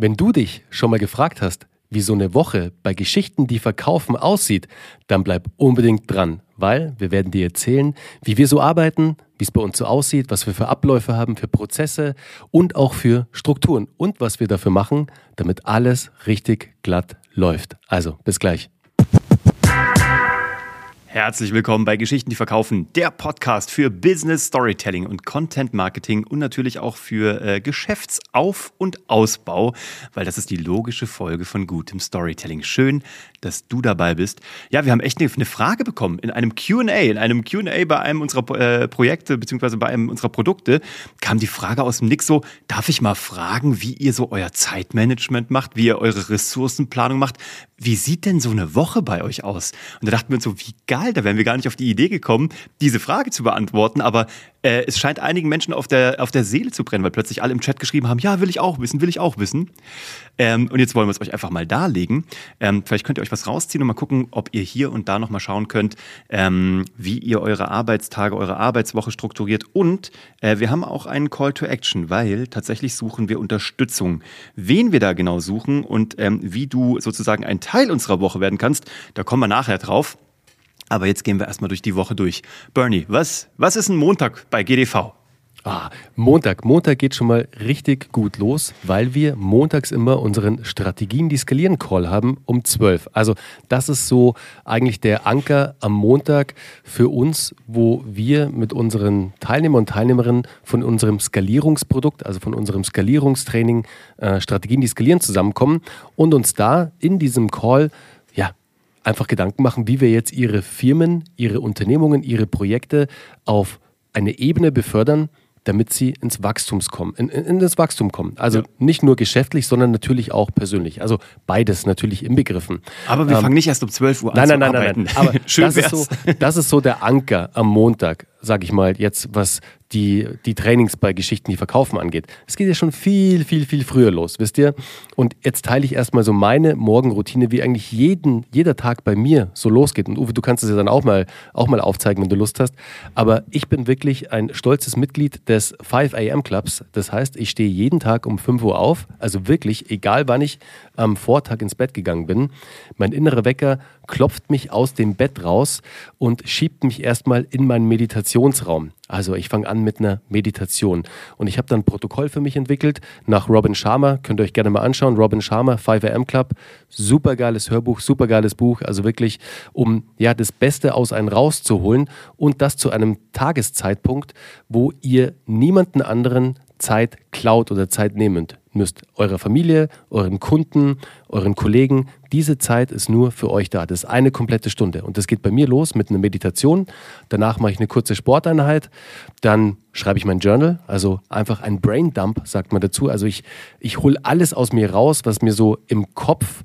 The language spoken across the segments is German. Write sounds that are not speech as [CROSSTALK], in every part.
Wenn du dich schon mal gefragt hast, wie so eine Woche bei Geschichten, die verkaufen, aussieht, dann bleib unbedingt dran, weil wir werden dir erzählen, wie wir so arbeiten, wie es bei uns so aussieht, was wir für Abläufe haben, für Prozesse und auch für Strukturen und was wir dafür machen, damit alles richtig glatt läuft. Also, bis gleich. Herzlich willkommen bei Geschichten, die verkaufen, der Podcast für Business Storytelling und Content Marketing und natürlich auch für äh, Geschäftsauf- und Ausbau, weil das ist die logische Folge von gutem Storytelling. Schön, dass du dabei bist. Ja, wir haben echt eine, eine Frage bekommen in einem QA, in einem QA bei einem unserer äh, Projekte beziehungsweise bei einem unserer Produkte kam die Frage aus dem Nix so, darf ich mal fragen, wie ihr so euer Zeitmanagement macht, wie ihr eure Ressourcenplanung macht? Wie sieht denn so eine Woche bei euch aus? Und da dachten wir uns so, wie geil Alter, wären wir gar nicht auf die Idee gekommen, diese Frage zu beantworten. Aber äh, es scheint einigen Menschen auf der, auf der Seele zu brennen, weil plötzlich alle im Chat geschrieben haben, ja, will ich auch wissen, will ich auch wissen. Ähm, und jetzt wollen wir es euch einfach mal darlegen. Ähm, vielleicht könnt ihr euch was rausziehen und mal gucken, ob ihr hier und da nochmal schauen könnt, ähm, wie ihr eure Arbeitstage, eure Arbeitswoche strukturiert. Und äh, wir haben auch einen Call to Action, weil tatsächlich suchen wir Unterstützung. Wen wir da genau suchen und ähm, wie du sozusagen ein Teil unserer Woche werden kannst, da kommen wir nachher drauf. Aber jetzt gehen wir erstmal durch die Woche durch. Bernie, was, was ist ein Montag bei GDV? Ah, Montag. Montag geht schon mal richtig gut los, weil wir montags immer unseren Strategien, die skalieren Call haben um 12. Also das ist so eigentlich der Anker am Montag für uns, wo wir mit unseren Teilnehmern und Teilnehmerinnen von unserem Skalierungsprodukt, also von unserem Skalierungstraining, äh, Strategien, die skalieren, zusammenkommen und uns da in diesem Call einfach Gedanken machen, wie wir jetzt ihre Firmen, ihre Unternehmungen, ihre Projekte auf eine Ebene befördern, damit sie ins Wachstums kommen, in, in, das Wachstum kommen. Also ja. nicht nur geschäftlich, sondern natürlich auch persönlich. Also beides natürlich inbegriffen. Aber wir ähm, fangen nicht erst um 12 Uhr an nein, zu nein, arbeiten. Nein, nein, nein. Aber [LAUGHS] Schön das, ist so, das ist so der Anker am Montag, sage ich mal, jetzt was die, die Trainings bei Geschichten, die verkaufen angeht. Es geht ja schon viel, viel, viel früher los, wisst ihr? Und jetzt teile ich erstmal so meine Morgenroutine, wie eigentlich jeden, jeder Tag bei mir so losgeht. Und Uwe, du kannst es ja dann auch mal, auch mal aufzeigen, wenn du Lust hast. Aber ich bin wirklich ein stolzes Mitglied des 5 AM Clubs. Das heißt, ich stehe jeden Tag um 5 Uhr auf. Also wirklich, egal wann ich am Vortag ins Bett gegangen bin. Mein innerer Wecker klopft mich aus dem Bett raus und schiebt mich erstmal in meinen Meditationsraum. Also ich fange an mit einer Meditation. Und ich habe dann ein Protokoll für mich entwickelt nach Robin Sharma. Könnt ihr euch gerne mal anschauen. Robin Sharma, 5am Club. Super geiles Hörbuch, super geiles Buch. Also wirklich, um ja das Beste aus einem rauszuholen und das zu einem Tageszeitpunkt, wo ihr niemanden anderen Zeit klaut oder Zeit nehmt müsst. Eurer Familie, euren Kunden, euren Kollegen. Diese Zeit ist nur für euch da. Das ist eine komplette Stunde. Und das geht bei mir los mit einer Meditation. Danach mache ich eine kurze Sporteinheit. Dann schreibe ich mein Journal, also einfach ein Brain Dump, sagt man dazu. Also ich, ich hole alles aus mir raus, was mir so im Kopf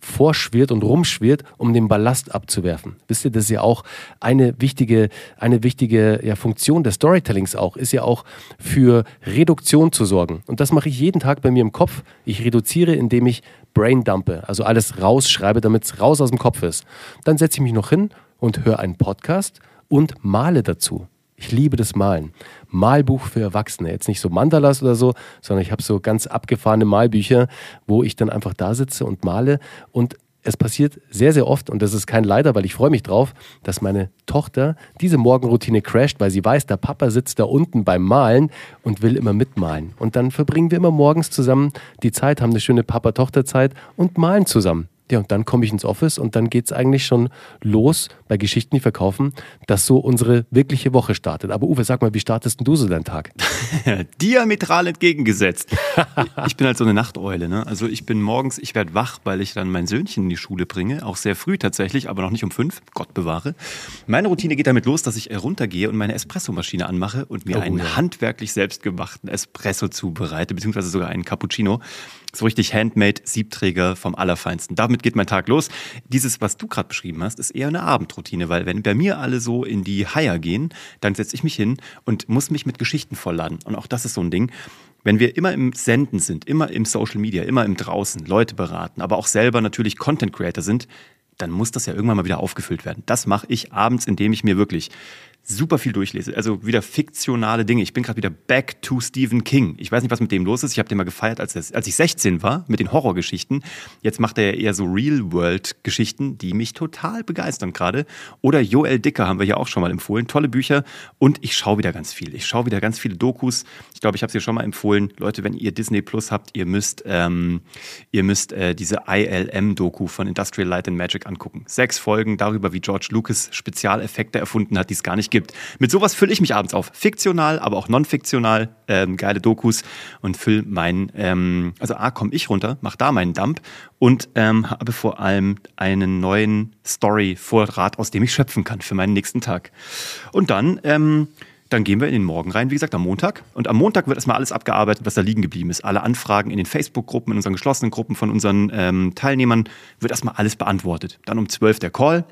vorschwirrt und rumschwirrt, um den Ballast abzuwerfen. Wisst ihr, das ist ja auch eine wichtige, eine wichtige ja, Funktion des Storytellings auch, ist ja auch für Reduktion zu sorgen. Und das mache ich jeden Tag bei mir im Kopf. Ich reduziere, indem ich Brain dumpe, also alles rausschreibe, damit es raus aus dem Kopf ist. Dann setze ich mich noch hin und höre einen Podcast und male dazu. Ich liebe das Malen. Malbuch für Erwachsene. Jetzt nicht so Mandalas oder so, sondern ich habe so ganz abgefahrene Malbücher, wo ich dann einfach da sitze und male. Und es passiert sehr, sehr oft, und das ist kein Leider, weil ich freue mich drauf, dass meine Tochter diese Morgenroutine crasht, weil sie weiß, der Papa sitzt da unten beim Malen und will immer mitmalen. Und dann verbringen wir immer morgens zusammen die Zeit, haben eine schöne Papa-Tochter-Zeit und malen zusammen. Ja, und dann komme ich ins Office und dann geht es eigentlich schon los bei Geschichten, die verkaufen, dass so unsere wirkliche Woche startet. Aber Uwe, sag mal, wie startest denn du so deinen Tag? [LAUGHS] Diametral entgegengesetzt. [LAUGHS] ich bin halt so eine Nachteule. Ne? Also ich bin morgens, ich werde wach, weil ich dann mein Söhnchen in die Schule bringe. Auch sehr früh tatsächlich, aber noch nicht um fünf. Gott bewahre. Meine Routine geht damit los, dass ich runtergehe und meine Espressomaschine anmache und mir oh, einen ja. handwerklich selbstgemachten Espresso zubereite, beziehungsweise sogar einen Cappuccino. So richtig Handmade Siebträger vom Allerfeinsten. Damit geht mein Tag los. Dieses, was du gerade beschrieben hast, ist eher eine Abendroutine, weil wenn bei mir alle so in die Haier gehen, dann setze ich mich hin und muss mich mit Geschichten vollladen. Und auch das ist so ein Ding. Wenn wir immer im Senden sind, immer im Social Media, immer im Draußen, Leute beraten, aber auch selber natürlich Content Creator sind, dann muss das ja irgendwann mal wieder aufgefüllt werden. Das mache ich abends, indem ich mir wirklich super viel durchlese. Also wieder fiktionale Dinge. Ich bin gerade wieder back to Stephen King. Ich weiß nicht, was mit dem los ist. Ich habe den mal gefeiert, als, als ich 16 war, mit den Horrorgeschichten. Jetzt macht er eher so Real-World-Geschichten, die mich total begeistern gerade. Oder Joel Dicker haben wir ja auch schon mal empfohlen. Tolle Bücher. Und ich schaue wieder ganz viel. Ich schaue wieder ganz viele Dokus. Ich glaube, ich habe es dir schon mal empfohlen. Leute, wenn ihr Disney Plus habt, ihr müsst, ähm, ihr müsst äh, diese ILM-Doku von Industrial Light and Magic angucken. Sechs Folgen darüber, wie George Lucas Spezialeffekte erfunden hat, die es gar nicht gibt. Mit sowas fülle ich mich abends auf. Fiktional, aber auch non-fiktional, ähm, geile Dokus und fülle meinen, ähm, also A, komme ich runter, mache da meinen Dump und ähm, habe vor allem einen neuen Story-Vorrat, aus dem ich schöpfen kann für meinen nächsten Tag. Und dann, ähm, dann gehen wir in den Morgen rein, wie gesagt, am Montag. Und am Montag wird erstmal alles abgearbeitet, was da liegen geblieben ist. Alle Anfragen in den Facebook-Gruppen, in unseren geschlossenen Gruppen von unseren ähm, Teilnehmern wird erstmal alles beantwortet. Dann um 12 der Call,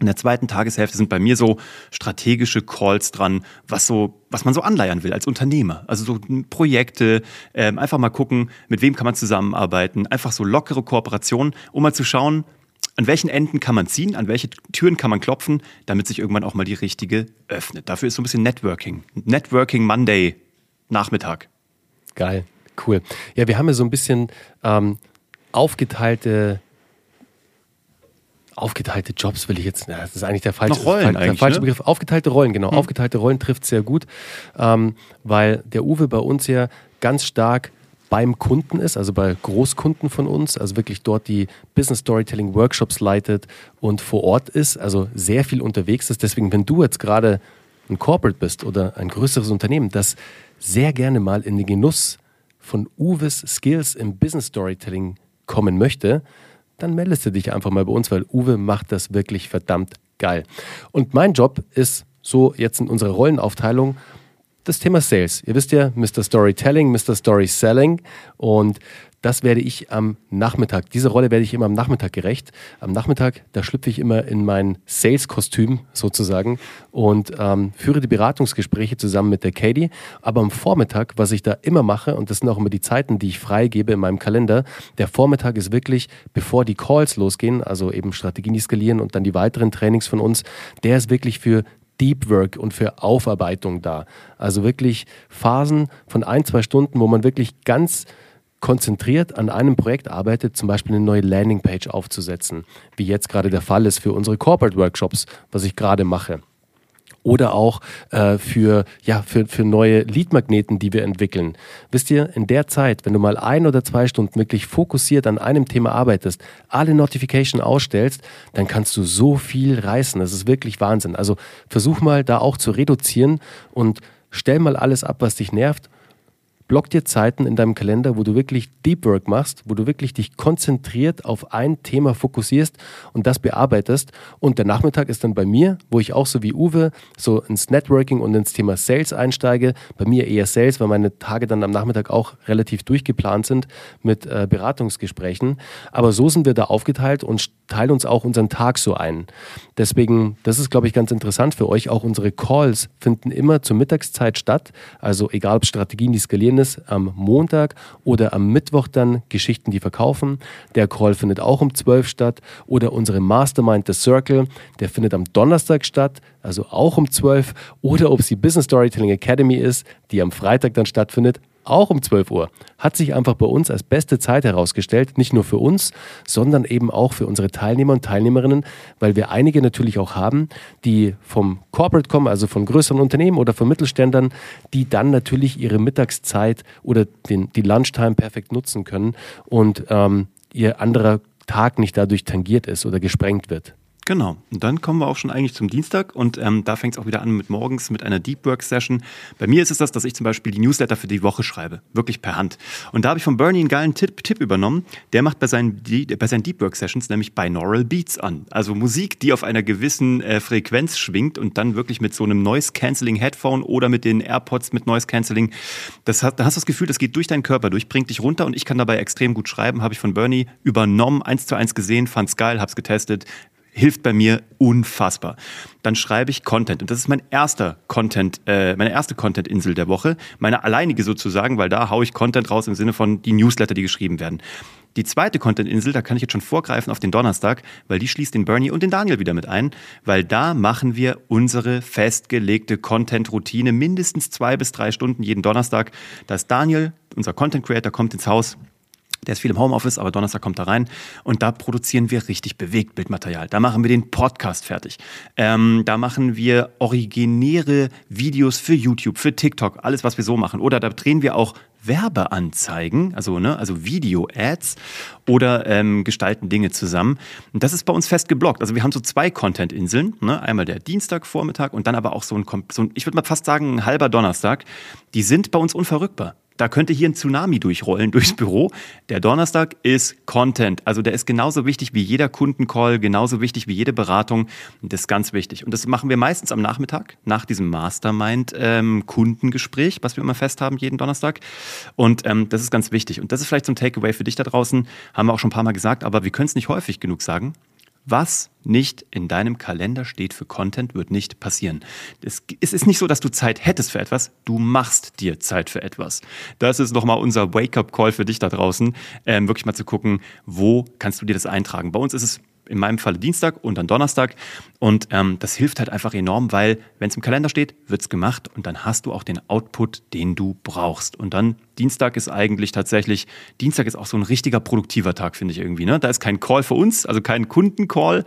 in der zweiten Tageshälfte sind bei mir so strategische Calls dran, was so, was man so anleiern will als Unternehmer. Also so Projekte, ähm, einfach mal gucken, mit wem kann man zusammenarbeiten, einfach so lockere Kooperationen, um mal zu schauen, an welchen Enden kann man ziehen, an welche Türen kann man klopfen, damit sich irgendwann auch mal die richtige öffnet. Dafür ist so ein bisschen Networking. Networking Monday Nachmittag. Geil, cool. Ja, wir haben ja so ein bisschen ähm, aufgeteilte aufgeteilte Jobs will ich jetzt, das ist eigentlich der falsche, Rollen der eigentlich, falsche ne? Begriff. Aufgeteilte Rollen, genau. Hm. Aufgeteilte Rollen trifft sehr gut, ähm, weil der Uwe bei uns ja ganz stark beim Kunden ist, also bei Großkunden von uns, also wirklich dort die Business Storytelling Workshops leitet und vor Ort ist, also sehr viel unterwegs ist. Deswegen, wenn du jetzt gerade ein Corporate bist oder ein größeres Unternehmen, das sehr gerne mal in den Genuss von Uwes Skills im Business Storytelling kommen möchte, dann meldest du dich einfach mal bei uns, weil Uwe macht das wirklich verdammt geil. Und mein Job ist so jetzt in unserer Rollenaufteilung das Thema Sales. Ihr wisst ja, Mr. Storytelling, Mr. Story Selling und das werde ich am Nachmittag, diese Rolle werde ich immer am Nachmittag gerecht. Am Nachmittag, da schlüpfe ich immer in mein Sales-Kostüm sozusagen und ähm, führe die Beratungsgespräche zusammen mit der Katie. Aber am Vormittag, was ich da immer mache, und das sind auch immer die Zeiten, die ich freigebe in meinem Kalender, der Vormittag ist wirklich, bevor die Calls losgehen, also eben Strategien, skalieren und dann die weiteren Trainings von uns, der ist wirklich für Deep Work und für Aufarbeitung da. Also wirklich Phasen von ein, zwei Stunden, wo man wirklich ganz konzentriert an einem Projekt arbeitet, zum Beispiel eine neue Landingpage aufzusetzen, wie jetzt gerade der Fall ist für unsere Corporate Workshops, was ich gerade mache. Oder auch äh, für, ja, für, für neue Leadmagneten, die wir entwickeln. Wisst ihr, in der Zeit, wenn du mal ein oder zwei Stunden wirklich fokussiert an einem Thema arbeitest, alle Notification ausstellst, dann kannst du so viel reißen. Das ist wirklich Wahnsinn. Also versuch mal da auch zu reduzieren und stell mal alles ab, was dich nervt Block dir Zeiten in deinem Kalender, wo du wirklich Deep Work machst, wo du wirklich dich konzentriert auf ein Thema fokussierst und das bearbeitest. Und der Nachmittag ist dann bei mir, wo ich auch so wie Uwe so ins Networking und ins Thema Sales einsteige. Bei mir eher Sales, weil meine Tage dann am Nachmittag auch relativ durchgeplant sind mit äh, Beratungsgesprächen. Aber so sind wir da aufgeteilt und teilen uns auch unseren Tag so ein. Deswegen, das ist, glaube ich, ganz interessant für euch. Auch unsere Calls finden immer zur Mittagszeit statt. Also egal ob Strategien, die skalieren ist, am Montag oder am Mittwoch dann Geschichten, die verkaufen. Der Call findet auch um 12 statt. Oder unsere Mastermind, The Circle, der findet am Donnerstag statt, also auch um 12. Oder ob es die Business Storytelling Academy ist, die am Freitag dann stattfindet, auch um 12 Uhr, hat sich einfach bei uns als beste Zeit herausgestellt, nicht nur für uns, sondern eben auch für unsere Teilnehmer und Teilnehmerinnen, weil wir einige natürlich auch haben, die vom Corporate kommen, also von größeren Unternehmen oder von Mittelständern, die dann natürlich ihre Mittagszeit oder den, die Lunchtime perfekt nutzen können und ähm, ihr anderer Tag nicht dadurch tangiert ist oder gesprengt wird. Genau. Und dann kommen wir auch schon eigentlich zum Dienstag und ähm, da fängt es auch wieder an mit morgens mit einer Deep Work Session. Bei mir ist es das, dass ich zum Beispiel die Newsletter für die Woche schreibe, wirklich per Hand. Und da habe ich von Bernie einen geilen Tipp, Tipp übernommen. Der macht bei seinen, bei seinen Deep Work Sessions nämlich Binaural Beats an. Also Musik, die auf einer gewissen äh, Frequenz schwingt und dann wirklich mit so einem Noise Cancelling Headphone oder mit den AirPods mit Noise Cancelling. Das hat, da hast du das Gefühl, das geht durch deinen Körper durch, bringt dich runter und ich kann dabei extrem gut schreiben. Habe ich von Bernie übernommen, eins zu eins gesehen, fand's geil, hab's getestet hilft bei mir unfassbar. Dann schreibe ich Content und das ist mein erster Content, äh, meine erste Content-Insel der Woche, meine alleinige sozusagen, weil da haue ich Content raus im Sinne von die Newsletter, die geschrieben werden. Die zweite Content-Insel, da kann ich jetzt schon vorgreifen auf den Donnerstag, weil die schließt den Bernie und den Daniel wieder mit ein, weil da machen wir unsere festgelegte Content-Routine mindestens zwei bis drei Stunden jeden Donnerstag. Da ist Daniel, unser Content-Creator, kommt ins Haus der ist viel im Homeoffice, aber Donnerstag kommt er rein und da produzieren wir richtig bewegt Bildmaterial. Da machen wir den Podcast fertig. Ähm, da machen wir originäre Videos für YouTube, für TikTok, alles, was wir so machen. Oder da drehen wir auch Werbeanzeigen, also, ne, also Video-Ads oder ähm, gestalten Dinge zusammen. Und das ist bei uns fest geblockt. Also wir haben so zwei Content-Inseln, ne? einmal der Dienstagvormittag und dann aber auch so ein, so ein ich würde mal fast sagen, ein halber Donnerstag. Die sind bei uns unverrückbar. Da könnte hier ein Tsunami durchrollen durchs Büro. Der Donnerstag ist Content. Also der ist genauso wichtig wie jeder Kundencall, genauso wichtig wie jede Beratung. Das ist ganz wichtig. Und das machen wir meistens am Nachmittag, nach diesem Mastermind-Kundengespräch, ähm, was wir immer fest haben jeden Donnerstag. Und ähm, das ist ganz wichtig. Und das ist vielleicht so ein Takeaway für dich da draußen. Haben wir auch schon ein paar Mal gesagt, aber wir können es nicht häufig genug sagen. Was nicht in deinem Kalender steht für Content, wird nicht passieren. Es, ist nicht so, dass du Zeit hättest für etwas, du machst dir Zeit für etwas. Das ist nochmal unser Wake-up-Call für dich da draußen, ähm, wirklich mal zu gucken, wo kannst du dir das eintragen. Bei uns ist es in meinem Falle Dienstag und dann Donnerstag. Und ähm, das hilft halt einfach enorm, weil wenn es im Kalender steht, wird es gemacht und dann hast du auch den Output, den du brauchst. Und dann Dienstag ist eigentlich tatsächlich, Dienstag ist auch so ein richtiger produktiver Tag, finde ich irgendwie. Ne? Da ist kein Call für uns, also kein Kundencall,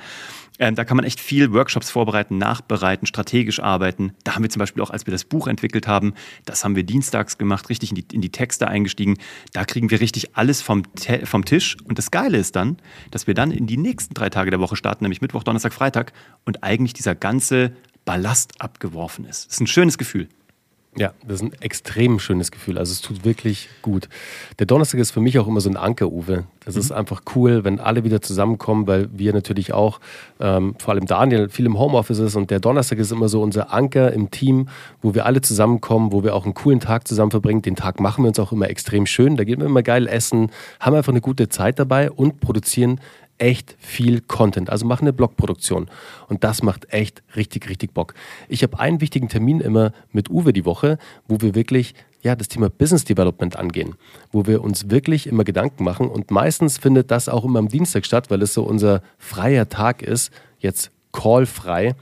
ähm, da kann man echt viel Workshops vorbereiten, nachbereiten, strategisch arbeiten. Da haben wir zum Beispiel auch, als wir das Buch entwickelt haben, das haben wir dienstags gemacht, richtig in die, in die Texte eingestiegen. Da kriegen wir richtig alles vom, vom Tisch. Und das Geile ist dann, dass wir dann in die nächsten drei Tage der Woche starten, nämlich Mittwoch, Donnerstag, Freitag und eigentlich dieser ganze Ballast abgeworfen ist. Das ist ein schönes Gefühl. Ja, das ist ein extrem schönes Gefühl. Also es tut wirklich gut. Der Donnerstag ist für mich auch immer so ein Anker, Uwe. Das mhm. ist einfach cool, wenn alle wieder zusammenkommen, weil wir natürlich auch, ähm, vor allem Daniel, viel im Homeoffice ist und der Donnerstag ist immer so unser Anker im Team, wo wir alle zusammenkommen, wo wir auch einen coolen Tag zusammen verbringen. Den Tag machen wir uns auch immer extrem schön. Da gehen wir immer geil essen, haben einfach eine gute Zeit dabei und produzieren echt viel Content. Also mach eine Blogproduktion. Und das macht echt richtig, richtig Bock. Ich habe einen wichtigen Termin immer mit Uwe die Woche, wo wir wirklich ja, das Thema Business Development angehen, wo wir uns wirklich immer Gedanken machen. Und meistens findet das auch immer am Dienstag statt, weil es so unser freier Tag ist, jetzt callfrei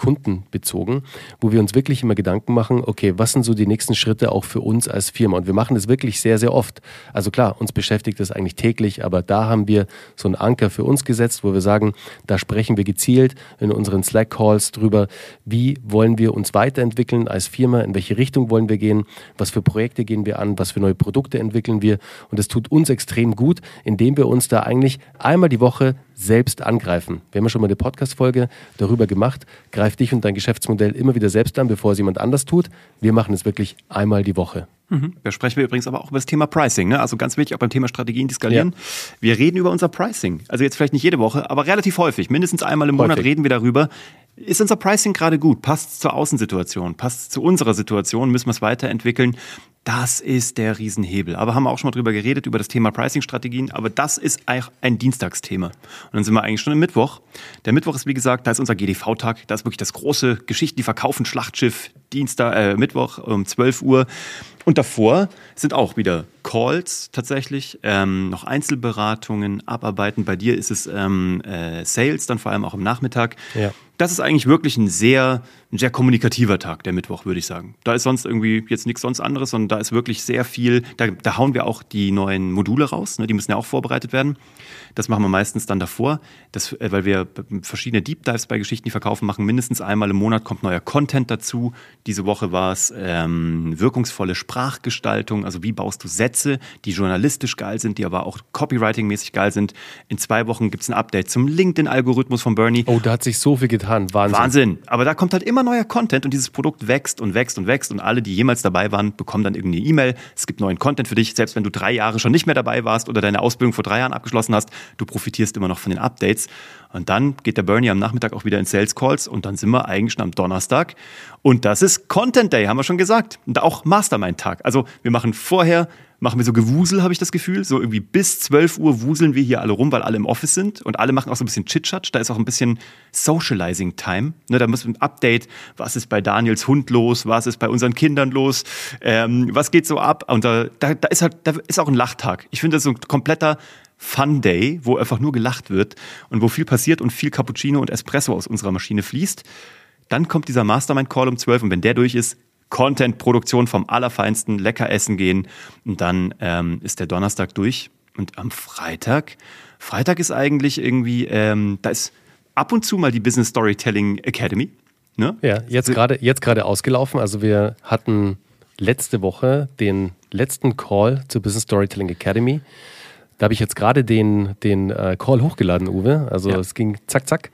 kundenbezogen, wo wir uns wirklich immer Gedanken machen, okay, was sind so die nächsten Schritte auch für uns als Firma? Und wir machen das wirklich sehr, sehr oft. Also klar, uns beschäftigt das eigentlich täglich, aber da haben wir so einen Anker für uns gesetzt, wo wir sagen, da sprechen wir gezielt in unseren Slack-Calls drüber, wie wollen wir uns weiterentwickeln als Firma, in welche Richtung wollen wir gehen, was für Projekte gehen wir an, was für neue Produkte entwickeln wir. Und das tut uns extrem gut, indem wir uns da eigentlich einmal die Woche selbst angreifen. Wir haben ja schon mal eine Podcast-Folge darüber gemacht. Greif dich und dein Geschäftsmodell immer wieder selbst an, bevor es jemand anders tut. Wir machen es wirklich einmal die Woche. Mhm. Da sprechen wir übrigens aber auch über das Thema Pricing. Ne? Also ganz wichtig auch beim Thema Strategien, die skalieren. Ja. Wir reden über unser Pricing. Also jetzt vielleicht nicht jede Woche, aber relativ häufig. Mindestens einmal im Monat reden wir darüber. Ist unser Pricing gerade gut? Passt es zur Außensituation? Passt es zu unserer Situation? Müssen wir es weiterentwickeln? Das ist der Riesenhebel. Aber haben wir auch schon mal drüber geredet, über das Thema Pricing-Strategien. Aber das ist eigentlich ein Dienstagsthema. Und dann sind wir eigentlich schon im Mittwoch. Der Mittwoch ist, wie gesagt, da ist unser GDV-Tag. Da ist wirklich das große Geschichten, die verkaufen Schlachtschiff. Dienstag, äh, Mittwoch um 12 Uhr. Und davor sind auch wieder Calls tatsächlich, ähm, noch Einzelberatungen, Abarbeiten. Bei dir ist es ähm, äh, Sales, dann vor allem auch am Nachmittag. Ja. Das ist eigentlich wirklich ein sehr, ein sehr kommunikativer Tag, der Mittwoch, würde ich sagen. Da ist sonst irgendwie jetzt nichts sonst anderes, sondern da ist wirklich sehr viel, da, da hauen wir auch die neuen Module raus, ne, die müssen ja auch vorbereitet werden. Das machen wir meistens dann davor, das, äh, weil wir verschiedene Deep Dives bei Geschichten, die verkaufen, machen. Mindestens einmal im Monat kommt neuer Content dazu. Diese Woche war es ähm, wirkungsvolle Sprachgestaltung, also wie baust du Sätze, die journalistisch geil sind, die aber auch copywriting-mäßig geil sind. In zwei Wochen gibt es ein Update zum LinkedIn-Algorithmus von Bernie. Oh, da hat sich so viel getan. Wahnsinn. Wahnsinn. Aber da kommt halt immer neuer Content und dieses Produkt wächst und wächst und wächst und alle, die jemals dabei waren, bekommen dann irgendeine E-Mail. Es gibt neuen Content für dich, selbst wenn du drei Jahre schon nicht mehr dabei warst oder deine Ausbildung vor drei Jahren abgeschlossen hast, du profitierst immer noch von den Updates. Und dann geht der Bernie am Nachmittag auch wieder in Sales Calls und dann sind wir eigentlich schon am Donnerstag. Und das ist Content Day, haben wir schon gesagt. Und auch Mastermind-Tag. Also wir machen vorher machen wir so Gewusel, habe ich das Gefühl. So irgendwie bis 12 Uhr wuseln wir hier alle rum, weil alle im Office sind und alle machen auch so ein bisschen Chit-Chat. Da ist auch ein bisschen Socializing-Time. Ne, da muss ein Update, was ist bei Daniels Hund los, was ist bei unseren Kindern los, ähm, was geht so ab. Und da, da, ist halt, da ist auch ein Lachtag. Ich finde, das ist so ein kompletter Fun Day, wo einfach nur gelacht wird und wo viel passiert und viel Cappuccino und Espresso aus unserer Maschine fließt. Dann kommt dieser Mastermind Call um 12 und wenn der durch ist, Content-Produktion vom Allerfeinsten, lecker essen gehen und dann ähm, ist der Donnerstag durch und am Freitag, Freitag ist eigentlich irgendwie, ähm, da ist ab und zu mal die Business Storytelling Academy. Ne? Ja, jetzt gerade jetzt gerade ausgelaufen. Also wir hatten letzte Woche den letzten Call zur Business Storytelling Academy. Da habe ich jetzt gerade den, den äh, Call hochgeladen, Uwe. Also ja. es ging zack, zack.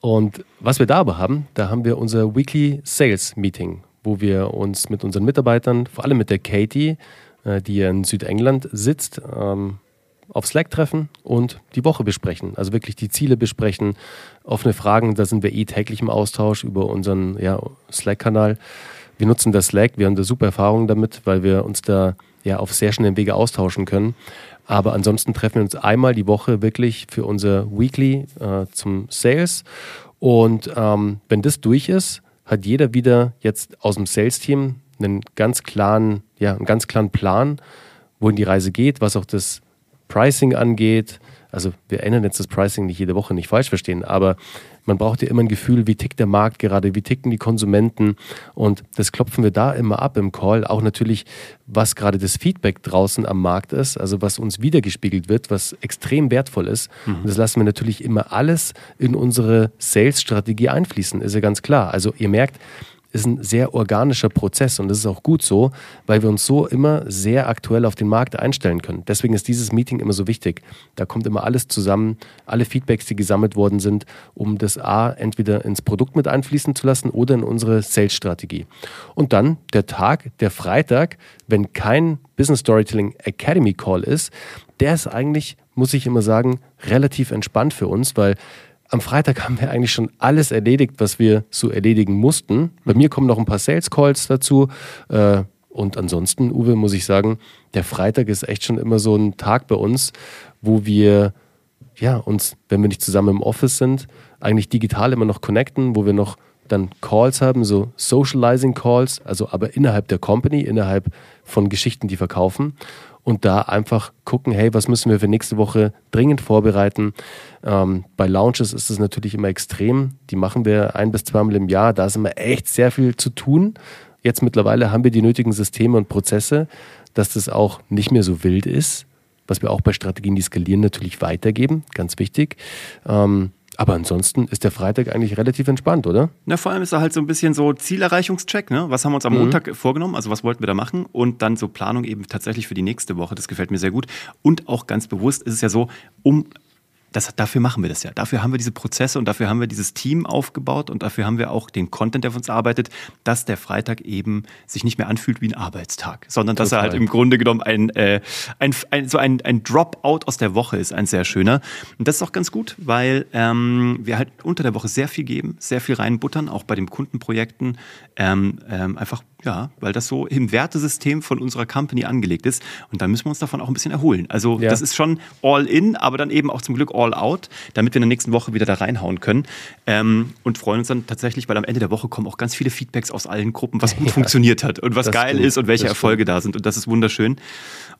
Und was wir da aber haben, da haben wir unser Weekly Sales Meeting, wo wir uns mit unseren Mitarbeitern, vor allem mit der Katie, äh, die in Südengland sitzt, ähm, auf Slack treffen und die Woche besprechen. Also wirklich die Ziele besprechen, offene Fragen, da sind wir eh täglich im Austausch über unseren ja, Slack-Kanal. Wir nutzen das Slack, wir haben da super Erfahrungen damit, weil wir uns da ja auf sehr schnellen Wege austauschen können. Aber ansonsten treffen wir uns einmal die Woche wirklich für unser Weekly äh, zum Sales. Und ähm, wenn das durch ist, hat jeder wieder jetzt aus dem Sales-Team einen ganz klaren, ja, einen ganz klaren Plan, wohin die Reise geht, was auch das Pricing angeht. Also wir ändern jetzt das Pricing nicht jede Woche, nicht falsch verstehen, aber man braucht ja immer ein Gefühl, wie tickt der Markt gerade, wie ticken die Konsumenten und das klopfen wir da immer ab im Call. Auch natürlich, was gerade das Feedback draußen am Markt ist, also was uns wiedergespiegelt wird, was extrem wertvoll ist. Mhm. Und das lassen wir natürlich immer alles in unsere Sales-Strategie einfließen, ist ja ganz klar. Also ihr merkt, ist ein sehr organischer Prozess und das ist auch gut so, weil wir uns so immer sehr aktuell auf den Markt einstellen können. Deswegen ist dieses Meeting immer so wichtig. Da kommt immer alles zusammen, alle Feedbacks, die gesammelt worden sind, um das A entweder ins Produkt mit einfließen zu lassen oder in unsere Sales-Strategie. Und dann der Tag, der Freitag, wenn kein Business Storytelling Academy Call ist, der ist eigentlich, muss ich immer sagen, relativ entspannt für uns, weil am Freitag haben wir eigentlich schon alles erledigt, was wir so erledigen mussten. Bei mir kommen noch ein paar Sales Calls dazu. Äh, und ansonsten, Uwe, muss ich sagen, der Freitag ist echt schon immer so ein Tag bei uns, wo wir ja, uns, wenn wir nicht zusammen im Office sind, eigentlich digital immer noch connecten, wo wir noch dann Calls haben, so Socializing Calls, also aber innerhalb der Company, innerhalb von Geschichten, die verkaufen und da einfach gucken, hey, was müssen wir für nächste Woche dringend vorbereiten. Ähm, bei Launches ist es natürlich immer extrem. Die machen wir ein bis zweimal im Jahr. Da ist immer echt sehr viel zu tun. Jetzt mittlerweile haben wir die nötigen Systeme und Prozesse, dass das auch nicht mehr so wild ist, was wir auch bei Strategien, die skalieren, natürlich weitergeben. Ganz wichtig. Ähm, aber ansonsten ist der Freitag eigentlich relativ entspannt, oder? Na, vor allem ist er halt so ein bisschen so Zielerreichungscheck, ne? Was haben wir uns am mhm. Montag vorgenommen? Also was wollten wir da machen? Und dann so Planung eben tatsächlich für die nächste Woche. Das gefällt mir sehr gut. Und auch ganz bewusst ist es ja so, um das, dafür machen wir das ja. Dafür haben wir diese Prozesse und dafür haben wir dieses Team aufgebaut und dafür haben wir auch den Content, der für uns arbeitet, dass der Freitag eben sich nicht mehr anfühlt wie ein Arbeitstag, sondern dass Total. er halt im Grunde genommen ein, äh, ein, ein, so ein, ein Dropout aus der Woche ist, ein sehr schöner. Und das ist auch ganz gut, weil ähm, wir halt unter der Woche sehr viel geben, sehr viel reinbuttern, auch bei den Kundenprojekten. Ähm, ähm, einfach ja, weil das so im Wertesystem von unserer Company angelegt ist. Und da müssen wir uns davon auch ein bisschen erholen. Also ja. das ist schon all in, aber dann eben auch zum Glück all out, damit wir in der nächsten Woche wieder da reinhauen können. Ähm, und freuen uns dann tatsächlich, weil am Ende der Woche kommen auch ganz viele Feedbacks aus allen Gruppen, was gut ja, funktioniert hat und was geil stimmt, ist und welche Erfolge stimmt. da sind. Und das ist wunderschön.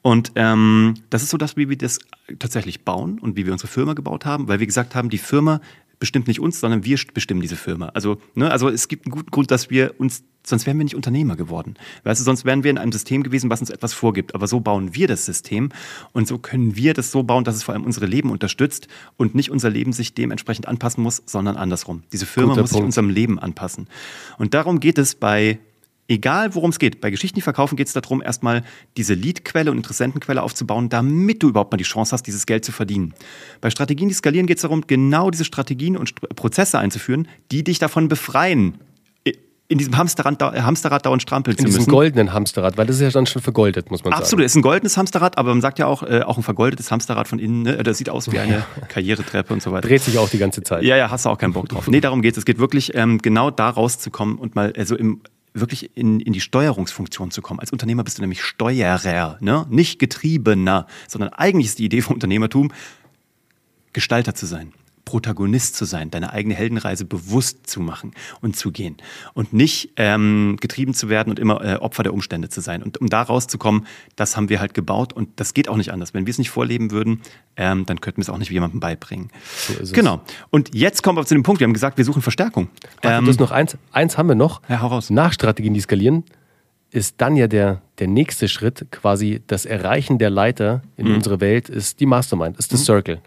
Und ähm, das ist so das, wie wir das tatsächlich bauen und wie wir unsere Firma gebaut haben, weil wir gesagt haben, die Firma bestimmt nicht uns, sondern wir bestimmen diese Firma. Also, ne, also es gibt einen guten Grund, dass wir uns, sonst wären wir nicht Unternehmer geworden. Weißt du, sonst wären wir in einem System gewesen, was uns etwas vorgibt. Aber so bauen wir das System und so können wir das so bauen, dass es vor allem unsere Leben unterstützt und nicht unser Leben sich dementsprechend anpassen muss, sondern andersrum. Diese Firma Guter muss Punkt. sich unserem Leben anpassen. Und darum geht es bei egal worum es geht, bei Geschichten, die verkaufen, geht es darum, erstmal diese Leadquelle und Interessentenquelle aufzubauen, damit du überhaupt mal die Chance hast, dieses Geld zu verdienen. Bei Strategien, die skalieren, geht es darum, genau diese Strategien und Prozesse einzuführen, die dich davon befreien, in diesem Hamsterrad, Hamsterrad dauernd strampeln zu müssen. In diesem goldenen Hamsterrad, weil das ist ja dann schon vergoldet, muss man Absolut, sagen. Absolut, ist ein goldenes Hamsterrad, aber man sagt ja auch, äh, auch ein vergoldetes Hamsterrad von innen, ne? das sieht aus wie eine [LAUGHS] Karrieretreppe und so weiter. Dreht sich auch die ganze Zeit. Ja, ja, hast du auch keinen Bock drauf. nee, darum geht es. Es geht wirklich ähm, genau da rauszukommen und mal also im wirklich in, in die Steuerungsfunktion zu kommen. Als Unternehmer bist du nämlich Steuerer, ne? nicht Getriebener, sondern eigentlich ist die Idee vom Unternehmertum, Gestalter zu sein. Protagonist zu sein, deine eigene Heldenreise bewusst zu machen und zu gehen und nicht ähm, getrieben zu werden und immer äh, Opfer der Umstände zu sein. Und um da rauszukommen, das haben wir halt gebaut und das geht auch nicht anders. Wenn wir es nicht vorleben würden, ähm, dann könnten wir es auch nicht jemandem beibringen. So genau. Und jetzt kommen wir zu dem Punkt, wir haben gesagt, wir suchen Verstärkung. Warte, ähm, das noch eins, eins haben wir noch. Ja, hau raus. Nach Strategien, die skalieren, ist dann ja der, der nächste Schritt, quasi das Erreichen der Leiter in mhm. unsere Welt, ist die Mastermind, ist das mhm. Circle.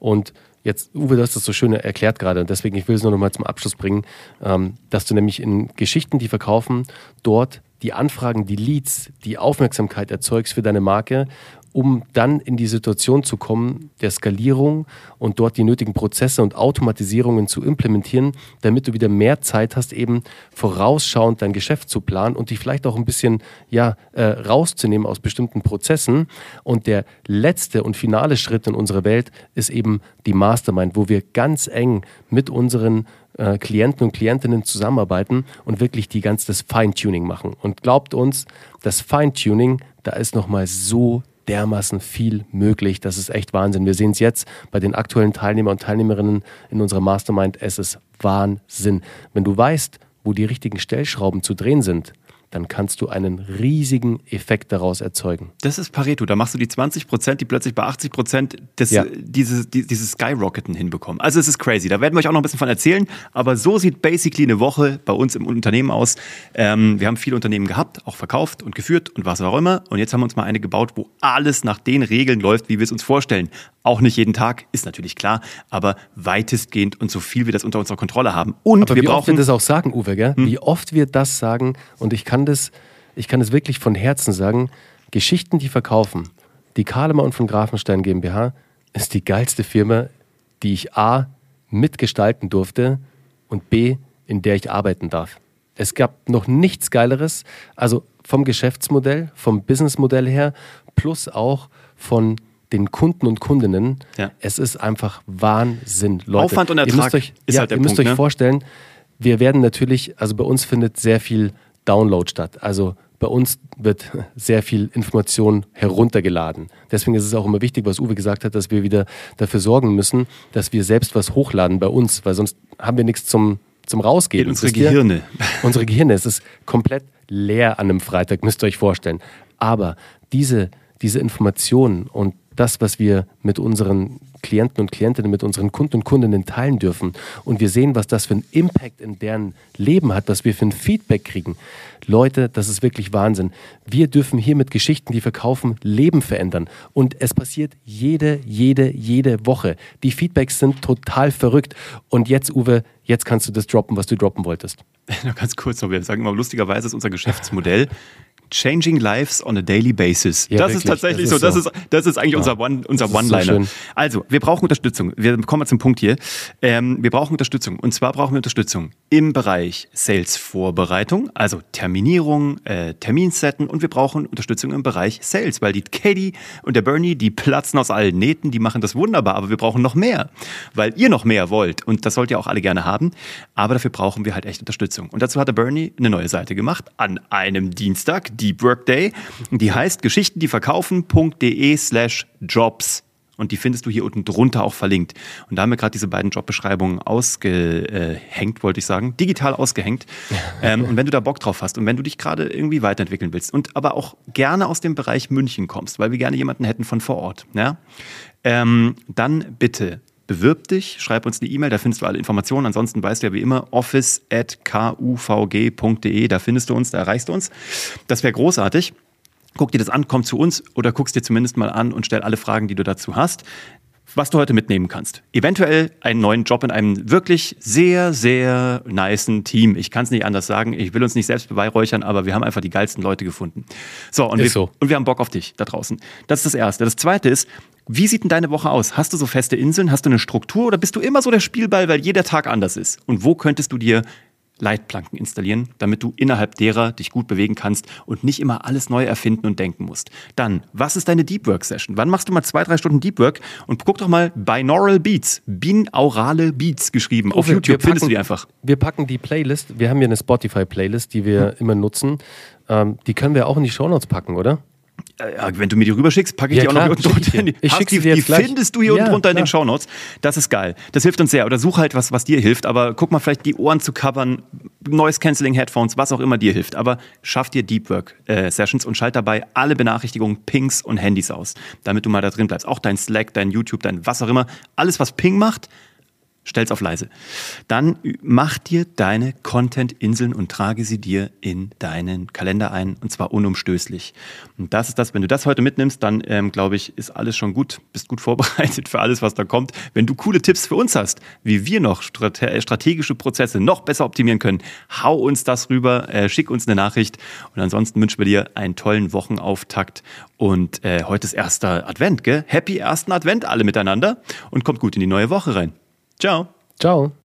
Und jetzt, Uwe, du hast das so schön erklärt gerade und deswegen, ich will es nur noch mal zum Abschluss bringen, ähm, dass du nämlich in Geschichten, die verkaufen, dort die Anfragen, die Leads, die Aufmerksamkeit erzeugst für deine Marke um dann in die Situation zu kommen der Skalierung und dort die nötigen Prozesse und Automatisierungen zu implementieren, damit du wieder mehr Zeit hast, eben vorausschauend dein Geschäft zu planen und dich vielleicht auch ein bisschen ja, äh, rauszunehmen aus bestimmten Prozessen. Und der letzte und finale Schritt in unserer Welt ist eben die Mastermind, wo wir ganz eng mit unseren äh, Klienten und Klientinnen zusammenarbeiten und wirklich die ganz das Feintuning machen. Und glaubt uns, das Feintuning, da ist nochmal so dermaßen viel möglich. Das ist echt Wahnsinn. Wir sehen es jetzt bei den aktuellen Teilnehmer und Teilnehmerinnen in unserer Mastermind. Es ist Wahnsinn. Wenn du weißt, wo die richtigen Stellschrauben zu drehen sind, dann kannst du einen riesigen Effekt daraus erzeugen. Das ist Pareto. Da machst du die 20 Prozent, die plötzlich bei 80 Prozent ja. dieses, dieses Skyrocketen hinbekommen. Also es ist crazy. Da werden wir euch auch noch ein bisschen von erzählen. Aber so sieht basically eine Woche bei uns im Unternehmen aus. Ähm, wir haben viele Unternehmen gehabt, auch verkauft und geführt und was auch immer. Und jetzt haben wir uns mal eine gebaut, wo alles nach den Regeln läuft, wie wir es uns vorstellen. Auch nicht jeden Tag, ist natürlich klar, aber weitestgehend und so viel wir das unter unserer Kontrolle haben. Und aber wir wie brauchen oft wir das auch sagen, Uwe, gell? Hm? Wie oft wir das sagen und ich kann das, ich kann das wirklich von Herzen sagen. Geschichten, die verkaufen. Die Kahlemann und von Grafenstein GmbH ist die geilste Firma, die ich A mitgestalten durfte und B in der ich arbeiten darf. Es gab noch nichts Geileres, also vom Geschäftsmodell, vom Businessmodell her, plus auch von den Kunden und Kundinnen. Ja. Es ist einfach Wahnsinn, Leute. Aufwand und Ertrag ihr müsst euch, ist ja, halt der ihr Punkt, müsst euch ne? vorstellen, wir werden natürlich, also bei uns findet sehr viel Download statt. Also bei uns wird [LAUGHS] sehr viel Information heruntergeladen. Deswegen ist es auch immer wichtig, was Uwe gesagt hat, dass wir wieder dafür sorgen müssen, dass wir selbst was hochladen bei uns, weil sonst haben wir nichts zum, zum Rausgehen. Geht unsere Gehirne. [LAUGHS] Unsere Gehirne. Es ist komplett leer an einem Freitag, müsst ihr euch vorstellen. Aber diese, diese Informationen und das, was wir mit unseren Klienten und Klientinnen, mit unseren Kunden und Kundinnen teilen dürfen und wir sehen, was das für einen Impact in deren Leben hat, was wir für ein Feedback kriegen. Leute, das ist wirklich Wahnsinn. Wir dürfen hier mit Geschichten, die verkaufen, Leben verändern. Und es passiert jede, jede, jede Woche. Die Feedbacks sind total verrückt. Und jetzt, Uwe, jetzt kannst du das droppen, was du droppen wolltest. [LAUGHS] Ganz kurz noch, wir sagen immer, lustigerweise ist unser Geschäftsmodell Changing Lives on a Daily Basis. Ja, das wirklich, ist tatsächlich das ist so. Das, ist, das ist eigentlich ja. unser One, unser One-Liner. So also, wir brauchen Unterstützung. Wir kommen zum Punkt hier. Ähm, wir brauchen Unterstützung. Und zwar brauchen wir Unterstützung im Bereich Sales-Vorbereitung, also Terminierung, äh, Terminsetten und wir brauchen Unterstützung im Bereich Sales, weil die Katie und der Bernie, die platzen aus allen Nähten, die machen das wunderbar, aber wir brauchen noch mehr, weil ihr noch mehr wollt und das sollt ihr auch alle gerne haben, aber dafür brauchen wir halt echt Unterstützung. Und dazu hat der Bernie eine neue Seite gemacht an einem Dienstag, Deep Work Day. Die heißt Geschichten, die verkaufen.de slash Jobs. Und die findest du hier unten drunter auch verlinkt. Und da haben wir gerade diese beiden Jobbeschreibungen ausgehängt, wollte ich sagen, digital ausgehängt. [LAUGHS] ähm, und wenn du da Bock drauf hast und wenn du dich gerade irgendwie weiterentwickeln willst und aber auch gerne aus dem Bereich München kommst, weil wir gerne jemanden hätten von vor Ort, ja, ähm, dann bitte bewirb dich, schreib uns eine E-Mail, da findest du alle Informationen. Ansonsten weißt du ja wie immer office at kuvg.de, da findest du uns, da erreichst du uns. Das wäre großartig. Guck dir das an, komm zu uns oder guckst dir zumindest mal an und stell alle Fragen, die du dazu hast was du heute mitnehmen kannst. Eventuell einen neuen Job in einem wirklich sehr, sehr niceen Team. Ich kann es nicht anders sagen. Ich will uns nicht selbst beweihräuchern, aber wir haben einfach die geilsten Leute gefunden. So und, wir, so. und wir haben Bock auf dich da draußen. Das ist das Erste. Das Zweite ist, wie sieht denn deine Woche aus? Hast du so feste Inseln? Hast du eine Struktur oder bist du immer so der Spielball, weil jeder Tag anders ist? Und wo könntest du dir Leitplanken installieren, damit du innerhalb derer dich gut bewegen kannst und nicht immer alles neu erfinden und denken musst. Dann, was ist deine Deep Work Session? Wann machst du mal zwei, drei Stunden Deep Work und guck doch mal Binaural Beats, binaurale Beats geschrieben. Auf YouTube packen, findest du die einfach. Wir packen die Playlist, wir haben hier eine Spotify Playlist, die wir hm. immer nutzen. Ähm, die können wir auch in die Shownotes packen, oder? Äh, wenn du mir die rüberschickst, packe ich Ja, die auch klar, noch hier unten drunter. ich dir. Ich Hast schick die, die findest du hier Ja, unten drunter in den. Shownotes. Das ist geil. Das hilft uns sehr. Oder such halt was, was dir hilft. Aber guck mal, vielleicht die Ohren zu covern, Noise Cancelling Headphones, was auch immer dir hilft. Aber schaff dir Deep Work äh, Sessions und schalt dabei alle Benachrichtigungen, Pings und Handys aus, damit du mal da drin bleibst. Auch dein Slack, dein YouTube, dein was auch immer. Alles, was Ping macht, stell's auf leise. Dann mach dir deine Content-Inseln und trage sie dir in deinen Kalender ein und zwar unumstößlich. Und das ist das, wenn du das heute mitnimmst, dann ähm, glaube ich, ist alles schon gut, bist gut [LAUGHS] vorbereitet für alles, was da kommt. Wenn du coole Tipps für uns hast, wie wir noch strate strategische Prozesse noch besser optimieren können, hau uns das rüber, äh, schick uns eine Nachricht und ansonsten wünschen wir dir einen tollen Wochenauftakt und äh, heute ist erster Advent, gell? Happy ersten Advent alle miteinander und kommt gut in die neue Woche rein. Ciao. Ciao.